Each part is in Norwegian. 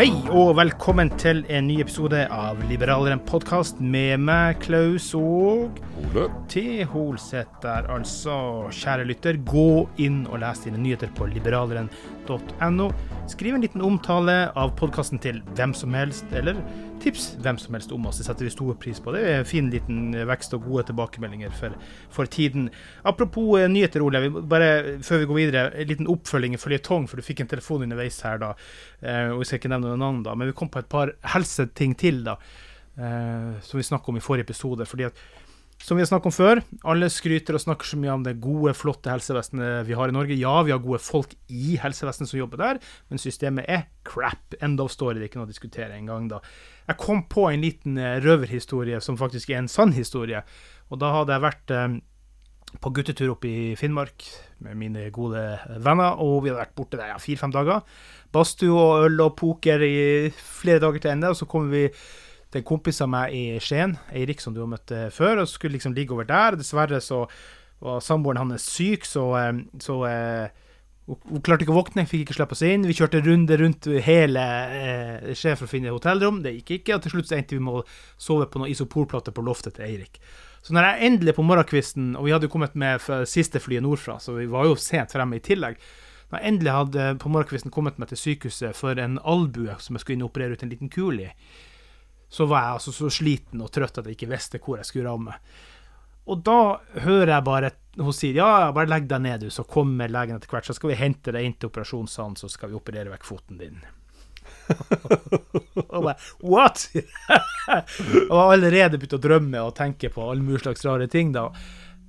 Hei og velkommen til en ny episode av Liberaleren podkast med meg, Klaus og Ole. T. Holseth der, altså. Kjære lytter, gå inn og les dine nyheter på liberaleren.no. Skriv en liten omtale av podkasten til hvem som helst, eller tips hvem som helst om oss. Det setter vi stor pris på. Det er en fin liten vekst og gode tilbakemeldinger for, for tiden. Apropos eh, nyheter, Ole. Bare før vi går videre, en liten oppfølging i føljetong, for du fikk en telefon underveis her, da. Eh, og Vi skal ikke nevne noen navn, da, men vi kom på et par helseting til, da. eh, som vi snakket om i forrige episode. fordi at som vi har snakket om før, alle skryter og snakker så mye om det gode, flotte helsevesenet vi har i Norge. Ja, vi har gode folk i helsevesenet som jobber der, men systemet er crap. End of story, det er ikke noe å diskutere engang, da. Jeg kom på en liten eh, røverhistorie som faktisk er en sann historie. Og da hadde jeg vært eh, på guttetur oppe i Finnmark med mine gode venner, og vi hadde vært borte der fire-fem dager. Badstue og øl og poker i flere dager til ende, og så kommer vi er en kompis av meg i Skien, Eirik, som du har møtt eh, før, og skulle liksom ligge over der. Dessverre så var samboeren hans syk, så, eh, så eh, hun, klarte ikke å våkne, fikk ikke slippe oss inn. Vi kjørte runde rundt hele eh, Skien for å finne hotellrom, det gikk ikke. Og til slutt endte vi med å sove på noen isoporplater på loftet til Eirik. Så når jeg endelig på morgenkvisten, og vi hadde jo kommet med siste flyet nordfra, så vi var jo sent fremme i tillegg. Når jeg endelig hadde på morgenkvisten kommet meg til sykehuset for en albue som jeg skulle inn og operere ut en liten kule i, så var jeg altså så sliten og trøtt at jeg ikke visste hvor jeg skulle ramme. Og da hører jeg bare Hun sier ja, bare legg deg ned, du, så kommer legen etter hvert. Så skal vi hente deg inn til operasjonssalen, så skal vi operere vekk foten din. og bare What?! og har allerede begynt å drømme og tenke på alle mulige slags rare ting, da.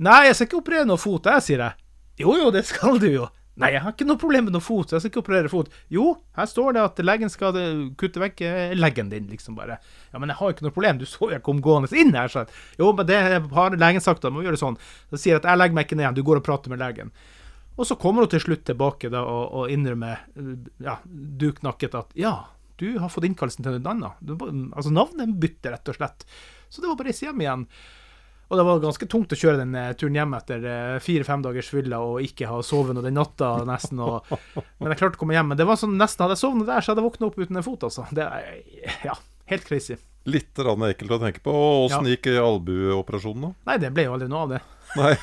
Nei, jeg skal ikke operere noe fot, jeg, sier jeg. Jo, jo, det skal du jo. Nei, jeg har ikke noe problem med noe fot, jeg skal ikke operere fot. Jo, her står det at legen skal kutte vekk eh, leggen din, liksom bare. Ja, men jeg har ikke noe problem, du så jo jeg kom gående inn her, så Jo, men det har legen sagt, da må vi gjøre sånn. Så sier jeg at jeg legger meg ikke ned igjen, du går og prater med legen. Og så kommer hun til slutt tilbake da, og, og innrømmer, ja, duknakket, at ja, du har fått innkallelsen til noe annet. Altså navnet bytter, rett og slett. Så det var bare å reise hjem igjen. Og det var ganske tungt å kjøre den uh, turen hjem etter uh, fire-fem dagers fylla og ikke ha sovet noe den natta nesten. Og, men jeg klarte å komme hjem. Men det var sånn, nesten hadde jeg sovnet der, så hadde jeg våkna opp uten en fot, altså. Det er ja, helt crazy. Litt rann ekkelt å tenke på. Åssen Ja. gikk albueoperasjonen, da? Nei, det ble jo aldri noe av det. Nei.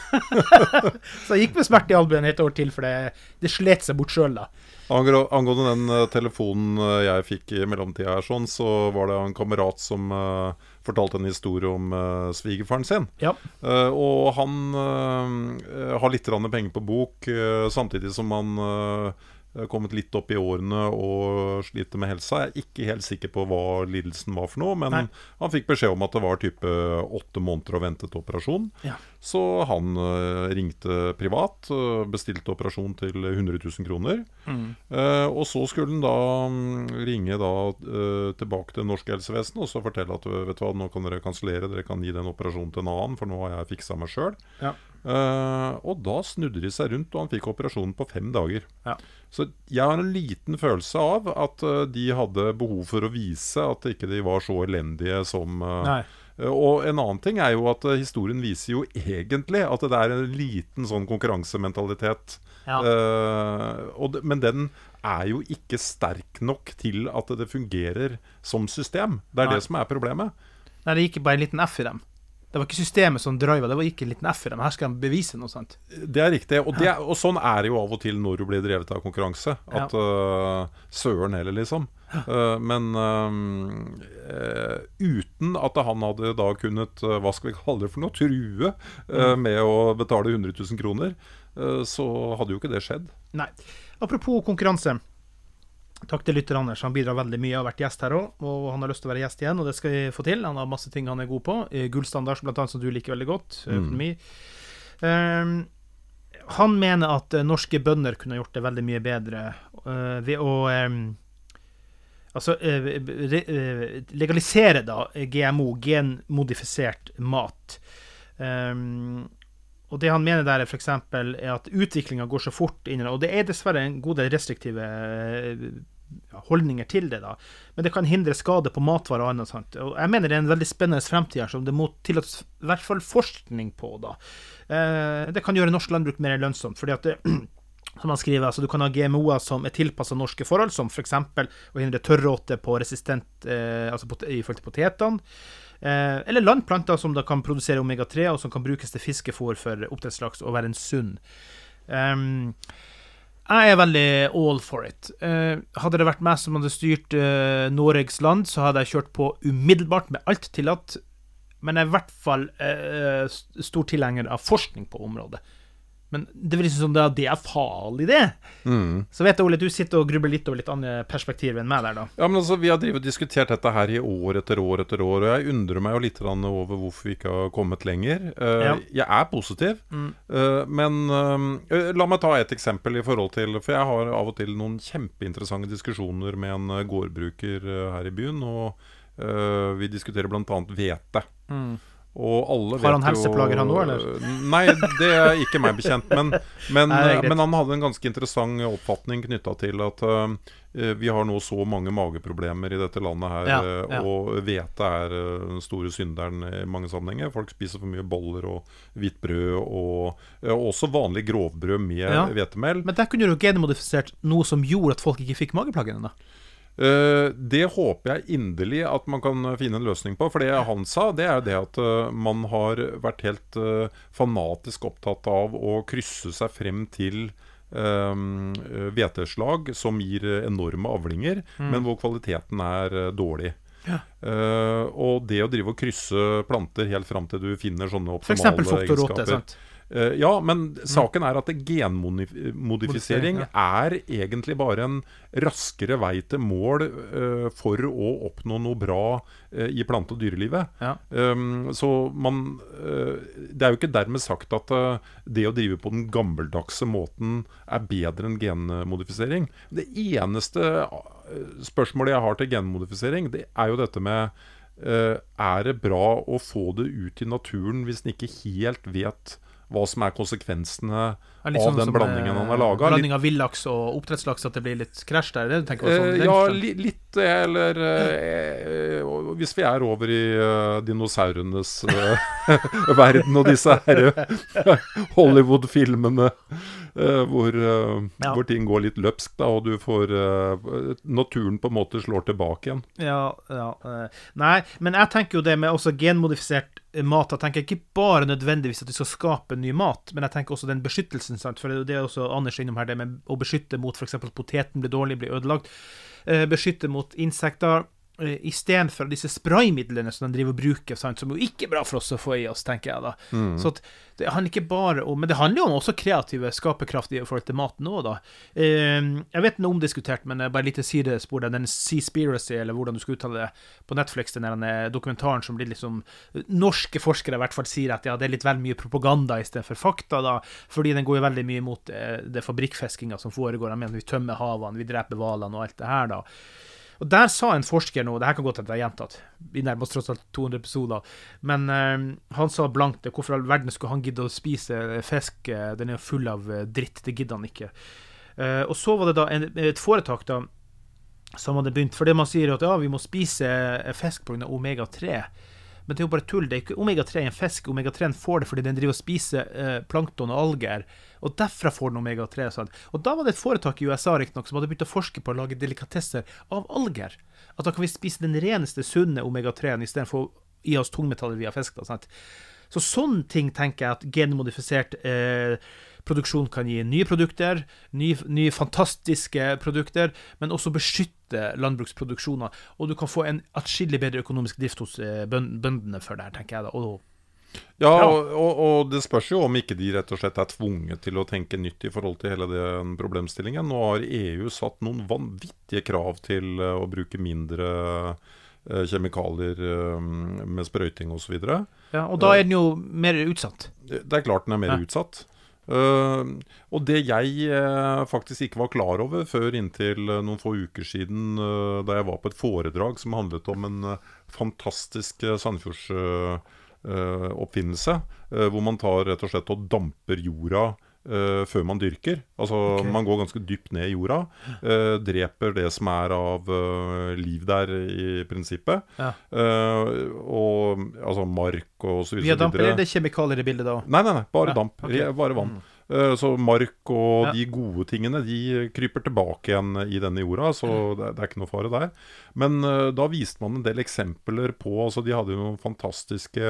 Så jeg gikk med smerte i albuen et år til, for det, det slet seg bort sjøl, da. Angå- Angående den eh, telefonen eh, jeg fikk i mellomtida her, sånn, så var det en kamerat som uh, fortalte en historie om uh, svigerfaren sin. Ja. Uh, og han har litt penger på bok, samtidig som han kommet litt opp i årene og sliter med helsa. Jeg er ikke helt sikker på hva lidelsen var for noe, men Nei. han fikk beskjed om at det var type åtte måneder å vente til operasjon. Ja. Så han eh, ringte privat, eh, bestilte operasjon til 100 000 kroner. Eh, og så skulle han da mm, ringe da tilbake til norsk helsevesen og så fortelle at vet du hva, nå kan dere kansellere, dere kan gi den operasjonen til en annen, for nå har jeg fiksa meg sjøl. Ja. Eh, og da snudde de seg rundt, og han fikk operasjonen på fem dager. Ja. Så jeg har en liten følelse av at uh, de hadde behov for å vise at ikke de var så elendige som uh, Og en annen ting er jo at historien viser jo egentlig at det er en liten sånn konkurransementalitet. Ja. Det, men den er jo ikke sterk nok til at det fungerer som system. Det er Nei. det som er problemet. Nei, det gikk bare en liten F i dem. Det var ikke systemet som driva, det var ikke en liten F i dem. Her skal de bevise noe sånt. Det er riktig. Og, det, og sånn er det jo av og til når du blir drevet av konkurranse. At øh, søren heller, liksom. Uh, men uh, uten at han hadde da kunnet, hva skal vi kalle det for noe, true øh, med å betale 100 000 kroner, så hadde jo ikke det skjedd. Nei. Apropos konkurranse. Takk til lytter Anders, han bidrar veldig mye. Har vært gjest her òg, og han har lyst til å være gjest igjen, og det skal vi få til. Han har masse ting han er god på. Eh, Gullstandard, blant annet, som du liker veldig godt. Økonomi. Ehm, han mener at eh, norske bønder kunne gjort det veldig mye bedre uh, ved å um, Altså eh, re, eh, legalisere da GMO, genmodifisert mat. Ehm, og det han mener der, er f.eks. at utviklinga går så fort inn, og det er dessverre en god del restriktive eh, holdninger til det, da. Men det kan hindre skade på matvarer og annet. Sant? Og jeg mener det er en veldig spennende fremtid her, som det må tillates i hvert fall forskning på, da. Eh, det kan gjøre norsk landbruk mer lønnsomt, fordi at det, som han skriver, altså Du kan ha GMO-er som er tilpassa norske forhold, som f.eks. å hindre tørråte på resistent eh, altså i forhold til potetene. Eh, eller landplanter som da kan produsere omega-3, og som kan brukes til fiskefôr for oppdrettslaks og være en sunn. Um, jeg er veldig all for it. Eh, hadde det vært meg som hadde styrt uh, Norges land, så hadde jeg kjørt på umiddelbart med alt tillatt. Men jeg er i hvert fall eh, stor tilhenger av forskning på området. Men det virker som det, det er farlig, det. Så vet jeg, Ole, du sitter og grubler litt over litt andre perspektiver enn meg der, da. Ja, men altså, Vi har drivet og diskutert dette her i år etter år etter år, og jeg undrer meg jo litt over hvorfor vi ikke har kommet lenger. Uh, Ja. Jeg er positiv, eh, men uh, la meg ta et eksempel i forhold til For jeg har av og til noen kjempeinteressante diskusjoner med en gårdbruker her i byen, og vi diskuterer bl.a. hvete. Mm. Har han helseplager, han òg, eller? Nei, det er ikke meg bekjent. Men, men, Nei, men han hadde en ganske interessant oppfatning knytta til at uh, vi har nå så mange mageproblemer i dette landet her, Ja, eh, ja. og hvete er den store synderen i mange sammenhenger. Folk spiser for mye boller og hvitt brød, og, og også vanlig grovbrød med Ja. Men der kunne du genmodifisert noe som gjorde at folk ikke fikk mageplagene, da. Eh, det håper jeg inderlig at man kan finne en løsning på. For det han sa, det er det at eh, man har vært helt eh, fanatisk opptatt av å krysse seg frem til hveteslag um, som gir enorme avlinger, men hvor kvaliteten er dårlig. dårlig. Uh, og det å drive og krysse planter helt fram til du finner sånne optimale egenskaper sant? Eh, ja, men saken er at genmodifisering Modifisering, er egentlig bare en raskere vei til mål eh, for å oppnå noe bra eh, i plante- og dyrelivet. Ja. Um, så man Det er jo ikke dermed sagt at det å drive på den gammeldagse måten er bedre enn genmodifisering. Det eneste spørsmålet jeg har til genmodifisering, det er jo dette med Er det bra å få det ut i naturen hvis en ikke helt vet hva som er konsekvensene Ja, litt av sånn den blandingen eh, han har laga? Blanding av villaks og oppdrettslaks, at det blir litt krasj der? er Det du tenker på? Sånn, Eh, ja, li, litt det, eller eh, eh, Hvis vi er over i uh, dinosaurenes uh, verden og disse her eh, Hollywood-filmene uh, hvor, eh, Ja. hvor ting går litt løpsk, da, og du får eh, Naturen på en måte slår tilbake igjen. Ja, ja. eh, Nei, men jeg tenker jo det med også genmodifisert eh, mat. Jeg tenker ikke bare nødvendigvis at vi skal skape ny mat, men jeg tenker også den beskyttelsen. Sant? For det er også Anders innom her, det med å beskytte mot f.eks. poteten blir dårlig, blir ødelagt. Eh, beskytte mot insekter. Uh, istedenfor disse spraymidlene som de driver og bruker, sant, som jo ikke er bra for oss å få i oss, tenker jeg da. Mm. Så det handler ikke bare om Men det handler jo om også kreative i forhold til maten òg, da. Uh, jeg vet den er omdiskutert, men bare litt sidespor den Seaspiracy, eller hvordan du skal uttale det, på Netflix, den der dokumentaren som blir liksom Norske forskere i hvert fall sier at ja, det er litt vel mye propaganda istedenfor fakta, da, fordi den går jo veldig mye mot det, det fabrikkfiskinga som foregår. Jeg mener, vi tømmer havene, vi dreper hvalene og alt det her, da. Og Der sa en forsker nå, det her kan godt hende jeg har gjentatt, vi nærmer oss tross alt 200 episoder, men uh, han sa blankt det. Hvorfor all verden skulle han gidde å spise fisk? Den er jo full av dritt. Det gidder han ikke. Uh, og så var det da en, et foretak da som hadde begynt For det man sier at ja, vi må spise fisk pga. omega-3. Men det er jo bare tull. det er ikke Omega-3 i en fisk. Omega-3 får det fordi den driver og spiser eh, plankton og alger. Og derfra får den omega-3. Sånn. Og da var det et foretak i USA nok, som hadde begynt å forske på å lage delikatesser av alger. At da kan vi spise den reneste, sunne omega-3-en istedenfor å gi oss tungmetaller via fisk. Da, sant? Så sånne ting tenker jeg at genmodifisert eh, produksjon kan gi nye produkter, nye, nye, fantastiske produkter, men også beskytte landbruksproduksjoner. Og du kan få en atskillig bedre økonomisk drift hos eh, bøndene for det her, tenker jeg da. Og ja, og, og, det spørs jo om ikke de rett og slett er tvunget til å tenke nytt i forhold til hele den problemstillingen. Nå har EU satt noen vanvittige krav til uh, å bruke mindre uh, kjemikalier med sprøyting osv. Ja, og da er den jo mer utsatt? Det, det er klart den er mer ja. utsatt. Uh, og det jeg uh, faktisk ikke var klar over før inntil uh, noen få uker siden, da jeg var på et foredrag som handlet om en fantastisk Sandfjords-oppfinnelse, hvor man tar rett og slett og damper jorda Uh, før man dyrker. Altså okay. Man går ganske dypt ned i jorda. Uh, dreper det som er av uh, liv der, i prinsippet. Ja. og altså mark og så videre. Via damp, eller er det kjemikalier i bildet da? Nei, nei, nei bare ja. damp. Okay. Bare vann. Mm. Så mark og ja. de gode tingene De kryper tilbake igjen i denne jorda, så det, det er ikke noe fare der. Men da viste man en del eksempler på altså De hadde jo noen fantastiske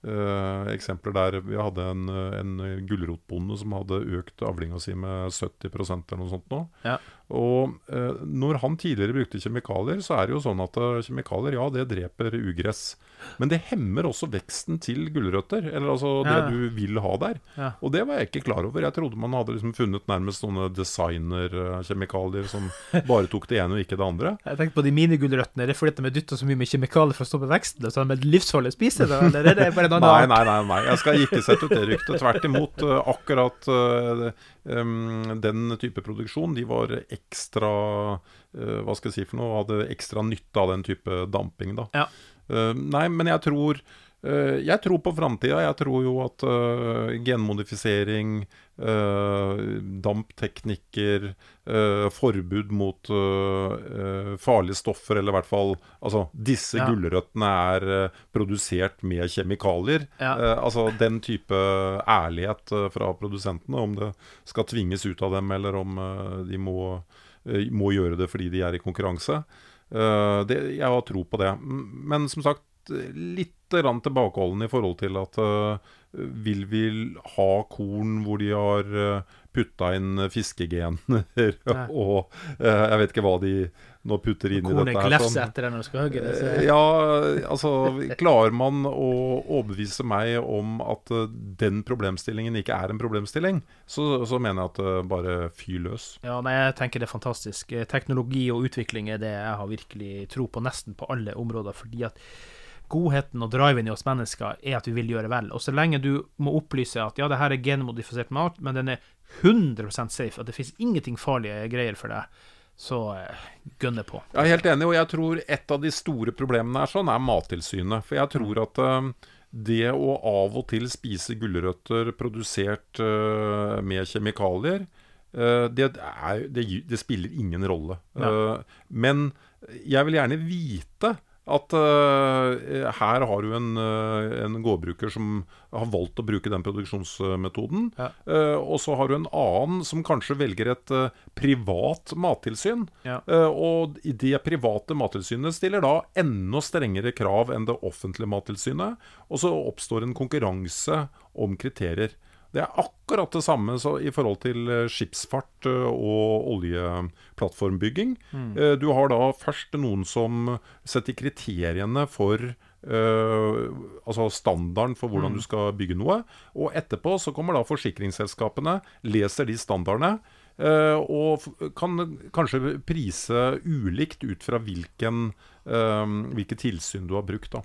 Uh, eksempler der vi hadde en, en gulrotbonde som hadde økt avlinga si med 70% eller noe sånt nå. Ja. Og eh, når han tidligere brukte kjemikalier, så er det jo sånn at uh, kjemikalier, ja, det dreper ugress. Men det hemmer også veksten til gulrøtter, eller altså ja. det du vil ha der. Ja. Og det var jeg ikke klar over. Jeg trodde man hadde liksom funnet nærmest sånne designerkjemikalier som bare tok det ene og ikke det andre. Jeg tenkte på de minigulrøttene. Er det fordi de dytta så mye med kjemikalier for å stoppe veksten? Så de er livsfarlig å spise? Da? Eller er det bare en annen nei, nei, nei, nei. Jeg skal ikke sette ut det ryktet. Tvert imot. akkurat um, den type produksjon, de var ekstra uh, Hva skal jeg si for noe? Hadde ekstra nytte av den type damping, da. Ja. Uh, nei, men jeg tror Jeg tror på framtida. Jeg tror jo at genmodifisering, dampteknikker, forbud mot farlige stoffer, eller i hvert fall Altså, disse ja. gulrøttene er produsert med kjemikalier. Ja. altså den type ærlighet fra produsentene, om det skal tvinges ut av dem, eller om de må Eh, må gjøre det fordi de er i konkurranse. Eh, det, jeg har tro på det. Men som sagt, litt tilbakeholden i forhold til at uh, vil vi ha korn hvor de har uh, putta inn fiskegener og uh, jeg vet ikke hva de nå putter inn i dette. Kornet glefser sånn. etter deg når du skal hogge det. Så. Ja, altså Klarer man å overbevise meg om at den problemstillingen ikke er en problemstilling, så, så mener jeg at bare fyr løs. Ja, nei, jeg tenker det er fantastisk. Eh, teknologi og utvikling er det jeg har virkelig tro på nesten på alle områder. fordi at godheten og driven i oss mennesker er at vi vil gjøre vel. Og så lenge du må opplyse at ja, det her er genmodifisert mat, men den er 100 safe, at det finnes ingenting farlige greier for deg, så uh, gønne på. Jeg er helt enig, og jeg tror et av de store problemene er sånn, er Mattilsynet. For jeg tror at uh, det å av og til spise gulrøtter produsert uh, med kjemikalier, det, er, det, det, spiller ingen rolle. Ja. men jeg vil gjerne vite at uh, her har du en, uh, en, gårdbruker som har valgt å bruke den produksjonsmetoden. Ja. Uh, og så har du en annen som kanskje velger et privat mattilsyn. Ja. og det private mattilsynet stiller da enda strengere krav enn det offentlige mattilsynet. Og så oppstår en konkurranse om kriterier. Det er akkurat det samme i forhold til eh, skipsfart eh, og oljeplattformbygging. Mm. Du har da først noen som setter kriteriene for uh, altså standarden for hvordan mm. du skal bygge noe. Og etterpå så kommer da forsikringsselskapene, leser de standardene. Uh, og kan kanskje prise ulikt ut fra hvilken, uh, hvilke tilsyn du har brukt. da.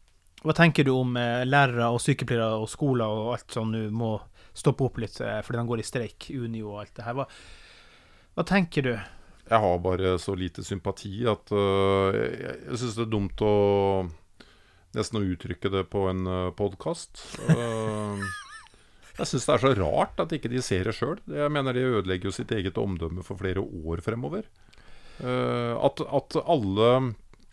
Hva tenker du om eh, lærere og sykepleiere og skoler og alt som nå må stoppe opp litt eh, fordi de går i streik, Unio og alt det her? Hva, hva tenker du? Jeg har bare så lite sympati at uh, jeg, jeg syns det er dumt å nesten å uttrykke det på en uh, podkast. Uh, jeg syns det er så rart at ikke de ser det sjøl. Jeg mener de ødelegger jo sitt eget omdømme for flere år fremover. Uh, at, at alle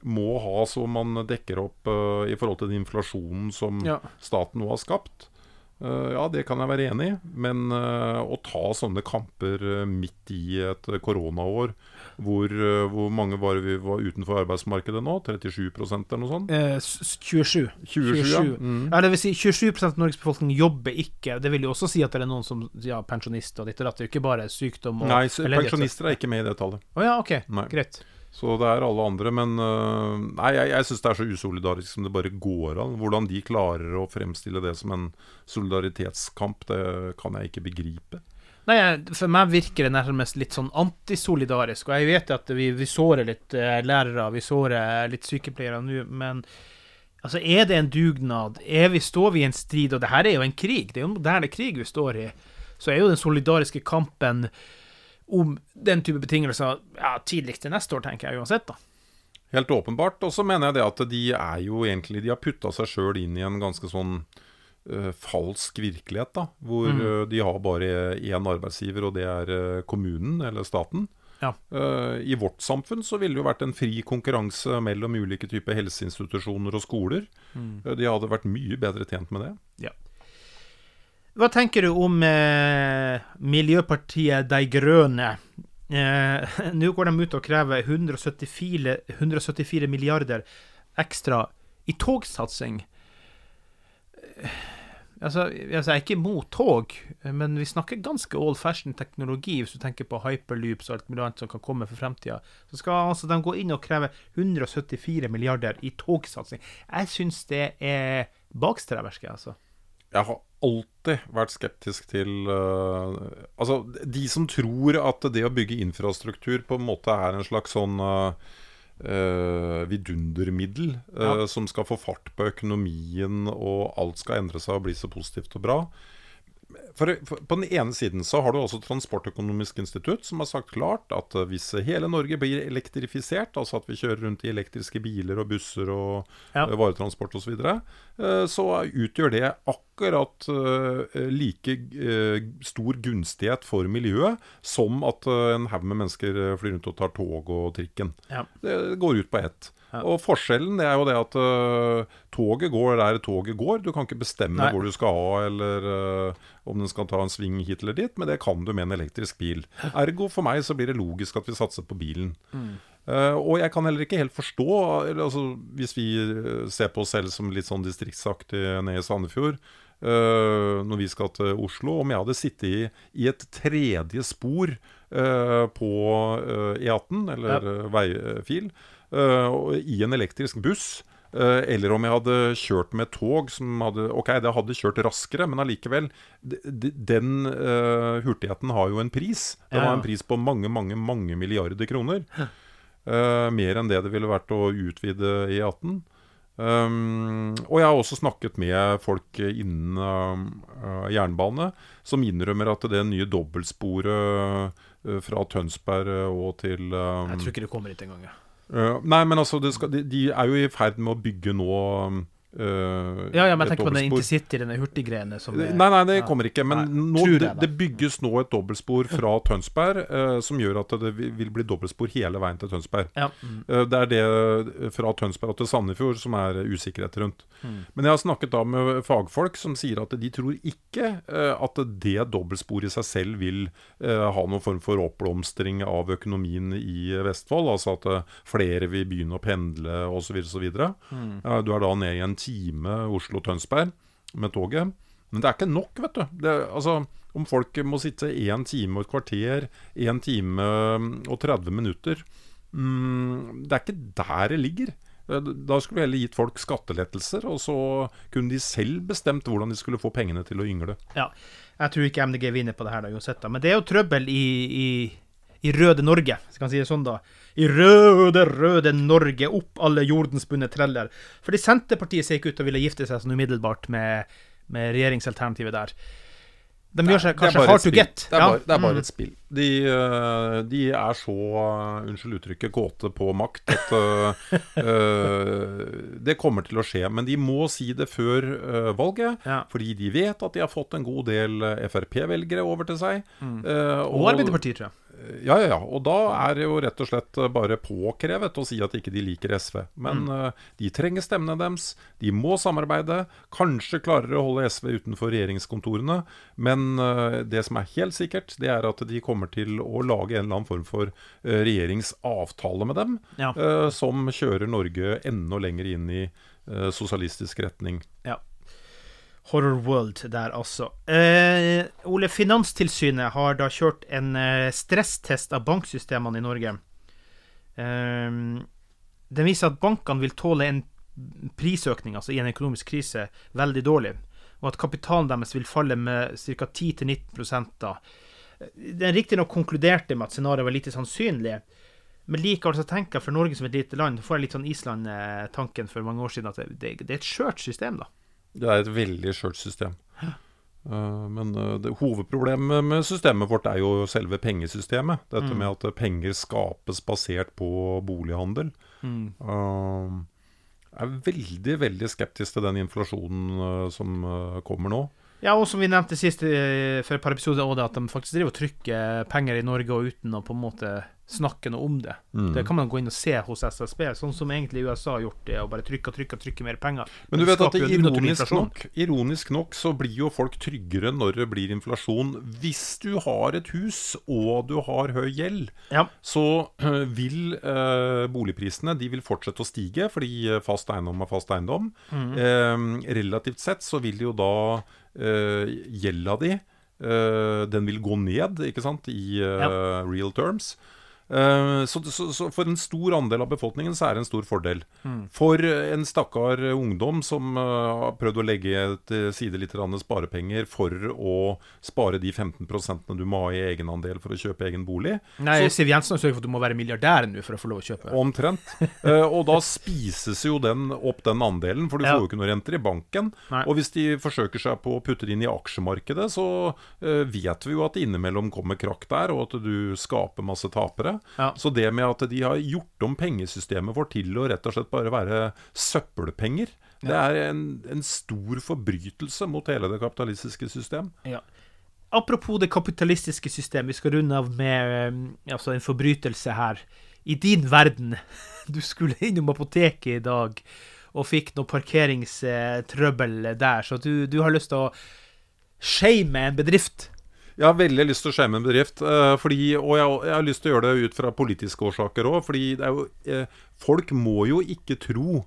må ha så man dekker opp uh, i forhold til den inflasjonen som ja. staten nå har skapt. Uh, ja, det kan jeg være enig i, men uh, å ta sånne kamper midt i et koronaår hvor, hvor, mange var vi var utenfor arbeidsmarkedet nå? 37% eller noe sånt? Eh, 27. 27, 27. Ja. Mm. ja. det vil si 27 av Norges befolkning jobber ikke. Det vil jo også si at det er noen som ja, pensjonister og ditt og datt. Det er jo ikke bare sykdom og Nei, pensjonister er ikke med i det tallet. Å oh, ja, ok. Nei. Greit. Så det er alle andre. Men uh, nei, jeg, jeg syns det er så usolidarisk som det bare går an. Hvordan de klarer å fremstille det som en solidaritetskamp, det kan jeg ikke begripe. Nei, For meg virker det nærmest litt sånn antisolidarisk. Og jeg vet at vi, vi sårer litt uh, lærere, vi sårer litt sykepleiere nå, men altså, er det en dugnad? Er vi, står vi i en strid? Og det her er jo en krig, det er jo en moderne krig vi står i. Så er jo den solidariske kampen om den type betingelser ja, tidligst til neste år, tenker jeg uansett. da. Helt åpenbart. Og så mener jeg det at de er jo egentlig De har putta seg sjøl inn i en ganske sånn uh, falsk virkelighet, da. Hvor mm. uh, de har bare én arbeidsgiver, og det er uh, kommunen, eller staten. Ja. I vårt samfunn så ville det jo vært en fri konkurranse mellom ulike typer helseinstitusjoner og skoler. Mm. De hadde vært mye bedre tjent med det. Ja. Hva tenker du om eh, Miljøpartiet De Grønne? Eh, Nå går de ut og krever 174, 174 milliarder ekstra i togsatsing. Eh, Altså, altså, Jeg er ikke imot tog, men vi snakker ganske old fashion teknologi hvis du tenker på hyperloops og alt mulig annet som kan komme for fremtida. Så skal altså de gå inn og kreve 174 milliarder i togsatsing. Jeg syns det er bakstreversk, altså. Jeg har alltid vært skeptisk til uh, Altså, de som tror at det å bygge infrastruktur på en måte er en slags sånn uh, uh, vidundermiddel uh, som skal få fart på økonomien, og alt skal endre seg og bli så positivt og bra. For, for, På den ene siden så har du også Transportøkonomisk institutt, som har sagt klart at uh, hvis hele Norge blir elektrifisert, altså at vi kjører rundt i elektriske biler og busser og Ja. uh, varetransport osv., så, videre, uh, så utgjør det akkurat like stor gunstighet for miljøet som at en haug med mennesker flyr rundt og tar tog og trikken. Ja. Det går ut på ett. Og forskjellen det er jo det at uh, toget går der toget går. Du kan ikke bestemme Nei. hvor du skal ha, eller uh, om den skal ta en sving hit eller dit, men det kan du med en elektrisk bil. Ergo for meg så blir det logisk at vi satser på bilen. Eh, og jeg kan heller ikke helt forstå, altså, hvis vi ser på oss selv som litt sånn distriktsaktig nede i Sandefjord uh, når vi skal til Oslo, om jeg hadde sittet i, i et tredje spor uh, på øh, E18, eller Ja. veifil, i en elektrisk buss. øh, eller om jeg hadde kjørt med tog som hadde Ok, det hadde kjørt raskere, men allikevel. Den uh, hurtigheten har jo en pris. Den Ja, har en pris på mange, mange, mange milliarder kroner. Uh, mer enn det det ville vært å utvide E18. Um, og jeg har også snakket med folk innen uh, jernbane som innrømmer at det nye dobbeltsporet fra Tønsberg og til um, Jeg tror ikke det kommer hit engang. Ja. Uh, Nei, men altså skal, de, de er jo i ferd med å bygge nå um, uh, Ja, ja, men jeg tenker på den intercity, denne hurtiggreiene som er- Nei, nei, det Ja. kommer ikke. Men Nei, nå, det, det bygges nå et dobbeltspor fra Tønsberg uh, som gjør at det vil bli dobbeltspor hele veien til Tønsberg. Ja. Mm. Uh, det er det fra Tønsberg og til Sandefjord som er usikkerhet rundt. Mm. Men jeg har snakket da med fagfolk som sier at de tror ikke at det dobbeltsporet i seg selv vil ha noen form for oppblomstring av økonomien i Vestfold. Altså at flere vil begynne å pendle osv. osv. Mm. Ja, du er da nede i en time Oslo-Tønsberg med toget. Men det er ikke nok, vet du. Det, altså, om folk må sitte én time og et kvarter, én time og 30 minutter mm, Det er ikke der det ligger. Da skulle vi heller gitt folk skattelettelser, og så kunne de selv bestemt hvordan de skulle få pengene til å yngle. Ja. Jeg tror ikke MDG vinner på det her, da, uansett. Men det er jo trøbbel i, i, i røde Norge, skal man kan si det sånn, da. I røde, røde Norge, opp alle jordens bunne treller. Fordi Senterpartiet ser ikke ut til å ville gifte seg sånn umiddelbart med, med regjeringsalternativet der. De gjør seg kanskje hard to get. Det er, Ja. bare, det er bare Mm. et spill. De, eh, de er så, eh, unnskyld uttrykket, kåte på makt at uh, eh, det kommer til å skje. Men de må si det før uh, valget, fordi de vet at de har fått en god del Frp-velgere over til seg. Mm. Eh, Og Arbeiderpartiet, tror jeg. Ja, ja, ja. Og da er det jo rett og slett eh, bare påkrevet å si at ikke de liker SV. Men Mm. uh, de trenger stemmene deres. De må samarbeide. Kanskje klarer å holde SV utenfor regjeringskontorene. Men uh, det som er helt sikkert, det er at de kommer til å lage en eller annen form for uh, regjeringsavtale med dem, Ja. som kjører Norge enda lenger inn i sosialistisk retning. Ja. Horror World der, altså. Eh, Ole, Finanstilsynet har da kjørt en eh, stresstest av banksystemene i Norge. Eh, den viser at bankene vil tåle en prisøkning, altså i en økonomisk krise, veldig dårlig. Og at kapitalen deres vil falle med ca. 10-19 da. Den riktignok konkluderte med at scenarioet var lite sannsynlig. Men likevel så tenker jeg for Norge som et lite land, får jeg litt sånn Island-tanken for mange år siden, at det, det, er et skjørt system, da. Det er et veldig skjørt system. Eh, men eh, det, hovedproblemet med systemet vårt er jo selve pengesystemet. Dette Mm. med at eh, penger skapes basert på bolighandel. Mm. Uh, jeg er veldig veldig skeptisk til den inflasjonen uh, som uh, kommer nå. Ja, og som vi nevnte sist eh, for et par episoder, også, at de faktisk driver og trykker penger i Norge og uten å på en måte snakke noe om det. Mm. Det kan man gå inn og se hos SSB, sånn som egentlig USA har gjort det, og bare trykke og trykke og trykke mer penger. Men du vet at det ironisk nok, ironisk nok så blir jo folk tryggere når det blir inflasjon. Hvis du har et hus og du har høy gjeld, så øh, vil eh, boligprisene de vil fortsette å stige, fordi øh, fast eiendom er fast eiendom. Mm. Eh, relativt sett så vil jo da gjelda di øh, Den vil gå ned, ikke sant, i ja. real terms. Eh, så, så, så for en stor andel av befolkningen så er det en stor fordel. Mm. For en stakkar ungdom som eh, har prøvd å legge til side litt sparepenger for å spare de 15% du må ha i egenandel for å kjøpe egen bolig. Nei, så, Siv Jensen har sørget for at du må være milliardær nå for å få lov å kjøpe. Omtrent. Eh, og da spises jo den opp den andelen, for du Ja. får jo ikke noe renter i banken. Nei. Og hvis de forsøker seg på å putte det inn i aksjemarkedet, så eh, vet vi jo at det innimellom kommer krakk der, og at du skaper masse tapere. Ja. Så det med at de har gjort om pengesystemet vårt til å rett og slett bare være søppelpenger, det er en, en stor forbrytelse mot hele det kapitalistiske system. Ja. Apropos det kapitalistiske system, vi skal runde av med eh, altså en forbrytelse her. I din verden. Du skulle innom apoteket i dag og fikk noe parkeringstrøbbel der, så du, du har lyst til å shame en bedrift. Jeg har veldig lyst til å skjerme en bedrift, eh, fordi, og jeg, jeg har lyst til å gjøre det ut fra politiske årsaker òg. Fordi jo, eh, folk må jo ikke tro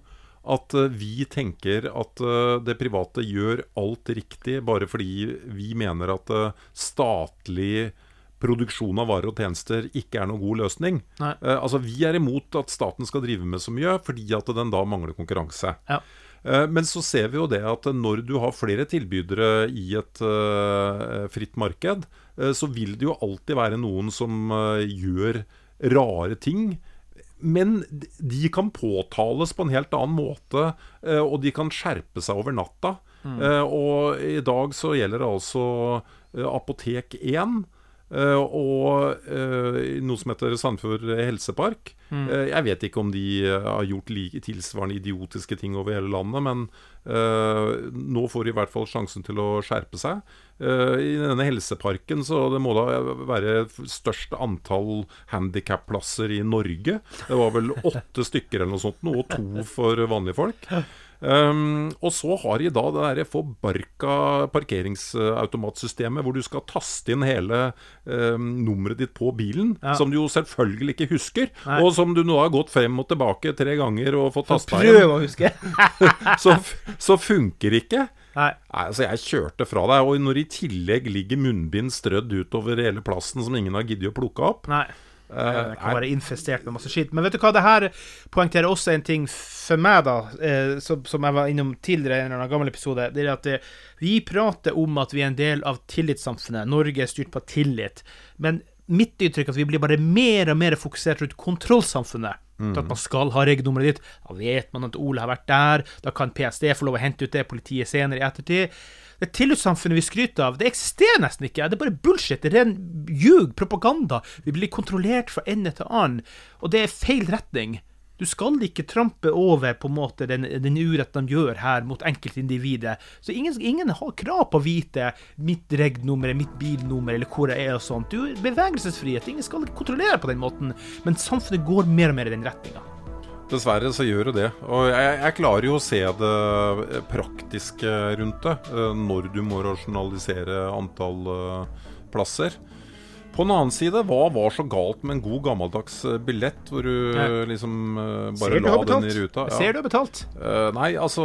at eh, vi tenker at det private gjør alt riktig bare fordi vi mener at statlig produksjon av varer og tjenester ikke er noen god løsning. Nei. Altså Vi er imot at staten skal drive med så mye, fordi at den da mangler konkurranse. Ja. Eh, Men så ser vi jo det at når du har flere tilbydere i et eh, fritt marked, eh, så vil det jo alltid være noen som gjør rare ting. Men de kan påtales på en helt annen måte, og de kan skjerpe seg over natta. Mm. Og i dag så gjelder det altså Apotek 1. eh, og eh, noe som heter Sandefjord helsepark. Mm. Eh, jeg vet ikke om de har gjort like, tilsvarende idiotiske ting over hele landet, men nå får de i hvert fall sjansen til å skjerpe seg. I denne helseparken så det må da være størst antall handikapplasser i Norge. Det var vel åtte stykker eller noe sånt, og to for vanlige folk. Um, og så har de da det derre forbarka parkeringsautomatsystemet hvor du skal taste inn hele um, nummeret ditt på bilen, Ja. som du jo selvfølgelig ikke husker, Nei. og som du nå har gått frem og tilbake tre ganger og fått tasta inn. prøv å huske. så, så funker ikke. Nei. altså Jeg kjørte fra deg, og når i tillegg ligger munnbind strødd utover hele plassen som ingen har giddet å plukke opp Nei. Det kan være infestert med masse skitt. Men vet du hva, det her poengterer også en ting for meg, da, eh, som, som jeg var innom tidligere i en eller annen gammel episode. Det er at eh, vi prater om at vi er en del av tillitssamfunnet. Norge er styrt på tillit. Men mitt inntrykk er at vi blir bare mer og mer fokusert rundt kontrollsamfunnet. Mm. At man skal ha regnummeret ditt. Da vet man at Ole har vært der. Da kan PST få lov å hente ut det, politiet senere i ettertid. Det tillitssamfunnet vi skryter av, det eksisterer nesten ikke. Det er bare bullshit. Det er ren ljug, propaganda. Vi blir kontrollert fra ende til annen. Og det er feil retning. Du skal ikke trampe over på en måte den, den urett de gjør her mot enkeltindividet. Så ingen, ingen har krav på å vite mitt regnummer, mitt bilnummer eller hvor jeg er og sånt. Du bevegelsesfrihet. Ingen skal kontrollere på den måten. Men samfunnet går mer og mer i den retninga. Dessverre så gjør det det. Og jeg, jeg klarer jo å se det praktiske rundt det, eh, når du må rasjonalisere antall eh, plasser. På den annen side, hva var så galt med en god gammeldags eh, billett, hvor du eh, liksom bare la den i ruta? Ja. ser du har betalt. Uh, nei, altså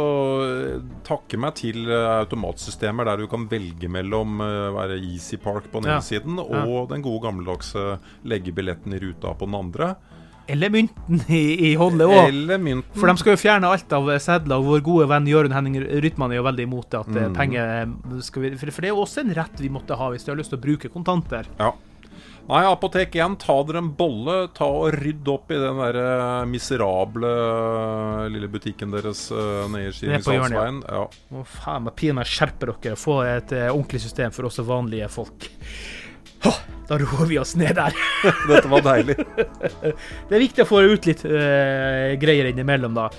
Takke meg til automatsystemer der du kan velge mellom uh, være Easy Park på den Ja. ene siden og Ja. den gode gammeldagse legge billetten i ruta på den andre. Eller mynten i, i holdet òg. For de skal jo fjerne alt av sedler, vår gode venn Jørund Henning Rytman er jo veldig imot det. At eh, Mm. penger skal vi, for, det er jo også en rett vi måtte ha hvis vi har lyst til å bruke kontanter. Ja. Nei, Apotek 1, ta dere en bolle. Ta og Rydd opp i den der eh, miserable eh, lille butikken deres nede i Skiringsalsveien. Ja. Å faen meg pinadø skjerpe dere få et eh, ordentlig system for også vanlige folk. Åh, da roer vi oss ned der. Dette var deilig. det er viktig å få ut litt uh, greier innimellom, da.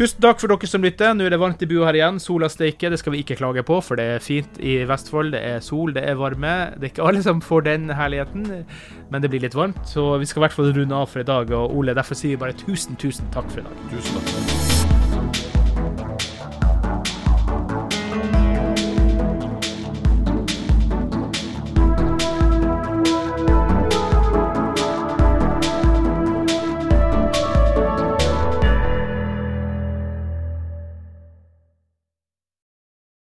Tusen takk for dere som lytter. Nå er det varmt i bua her igjen. Sola steiker, det skal vi ikke klage på, for det er fint i Vestfold. Det er sol, det er varme. Det er ikke alle som får den herligheten, men det blir litt varmt. Så vi skal i hvert fall runde av for i dag. Og Ole, derfor sier vi bare tusen, tusen takk for i dag. Tusen takk.